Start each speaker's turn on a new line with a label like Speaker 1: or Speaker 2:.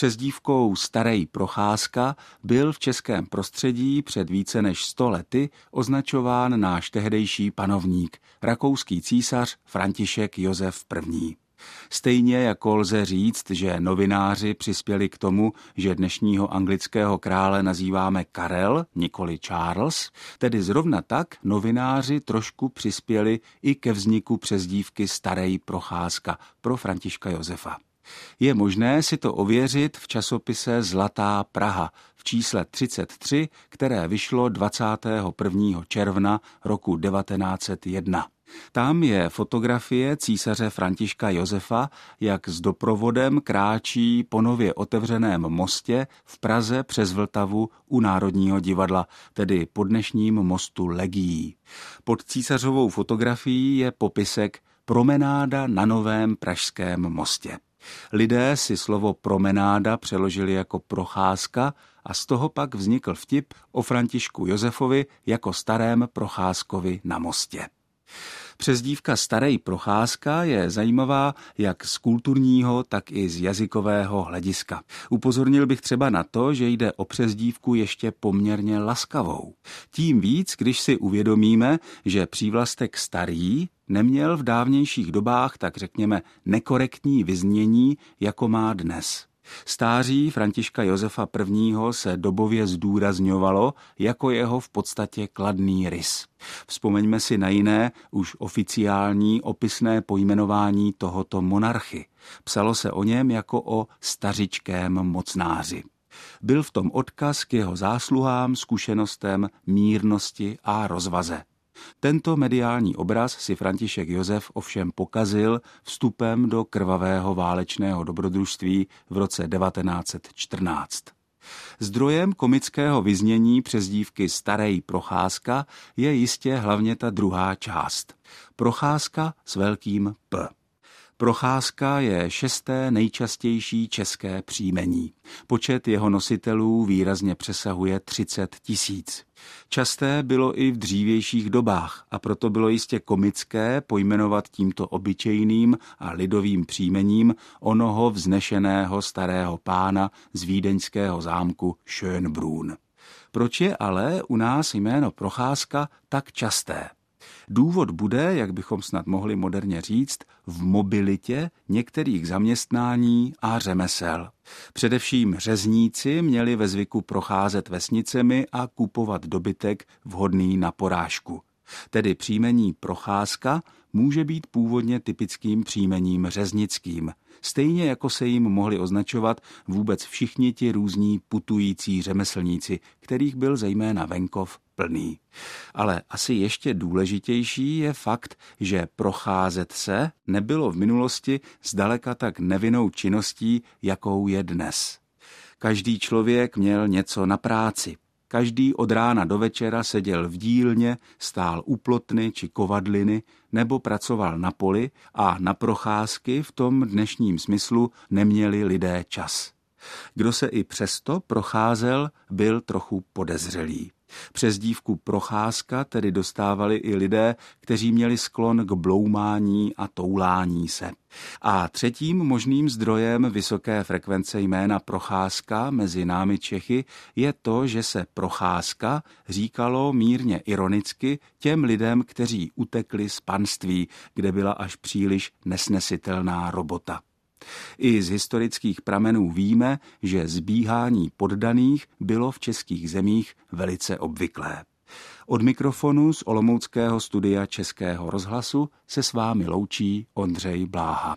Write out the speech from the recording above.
Speaker 1: přezdívkou Starej Procházka byl v českém prostředí před více než sto lety označován náš tehdejší panovník, rakouský císař František Josef I. Stejně jako lze říct, že novináři přispěli k tomu, že dnešního anglického krále nazýváme Karel, nikoli Charles, tedy zrovna tak novináři trošku přispěli i ke vzniku přezdívky Starej Procházka pro Františka Josefa. Je možné si to ověřit v časopise Zlatá Praha v čísle 33, které vyšlo 21. června roku 1901. Tam je fotografie císaře Františka Josefa, jak s doprovodem kráčí po nově otevřeném mostě v Praze přes Vltavu u Národního divadla, tedy po dnešním mostu Legií. Pod císařovou fotografií je popisek Promenáda na novém pražském mostě. Lidé si slovo promenáda přeložili jako procházka a z toho pak vznikl vtip o Františku Josefovi jako starém procházkovi na mostě. Přezdívka Starej Procházka je zajímavá jak z kulturního, tak i z jazykového hlediska. Upozornil bych třeba na to, že jde o přezdívku ještě poměrně laskavou. Tím víc, když si uvědomíme, že přívlastek starý neměl v dávnějších dobách, tak řekněme, nekorektní vyznění, jako má dnes. Stáří Františka Josefa I. se dobově zdůrazňovalo jako jeho v podstatě kladný rys. Vzpomeňme si na jiné, už oficiální opisné pojmenování tohoto monarchy. Psalo se o něm jako o stařičkém mocnáři. Byl v tom odkaz k jeho zásluhám, zkušenostem, mírnosti a rozvaze. Tento mediální obraz si František Josef ovšem pokazil vstupem do krvavého válečného dobrodružství v roce 1914. Zdrojem komického vyznění přezdívky Starej Procházka je jistě hlavně ta druhá část. Procházka s velkým P. Procházka je šesté nejčastější české příjmení. Počet jeho nositelů výrazně přesahuje 30 tisíc. Časté bylo i v dřívějších dobách a proto bylo jistě komické pojmenovat tímto obyčejným a lidovým příjmením onoho vznešeného starého pána z vídeňského zámku Schönbrunn. Proč je ale u nás jméno Procházka tak časté? Důvod bude, jak bychom snad mohli moderně říct, v mobilitě některých zaměstnání a řemesel. Především řezníci měli ve zvyku procházet vesnicemi a kupovat dobytek vhodný na porážku. Tedy příjmení procházka může být původně typickým příjmením řeznickým, stejně jako se jim mohli označovat vůbec všichni ti různí putující řemeslníci, kterých byl zejména venkov plný. Ale asi ještě důležitější je fakt, že procházet se nebylo v minulosti zdaleka tak nevinnou činností, jakou je dnes. Každý člověk měl něco na práci, Každý od rána do večera seděl v dílně, stál u plotny či kovadliny nebo pracoval na poli a na procházky v tom dnešním smyslu neměli lidé čas. Kdo se i přesto procházel, byl trochu podezřelý. Přes dívku procházka tedy dostávali i lidé, kteří měli sklon k bloumání a toulání se. A třetím možným zdrojem vysoké frekvence jména procházka mezi námi Čechy je to, že se procházka říkalo mírně ironicky těm lidem, kteří utekli z panství, kde byla až příliš nesnesitelná robota. I z historických pramenů víme, že zbíhání poddaných bylo v českých zemích velice obvyklé. Od mikrofonu z Olomouckého studia Českého rozhlasu se s vámi loučí Ondřej Bláha.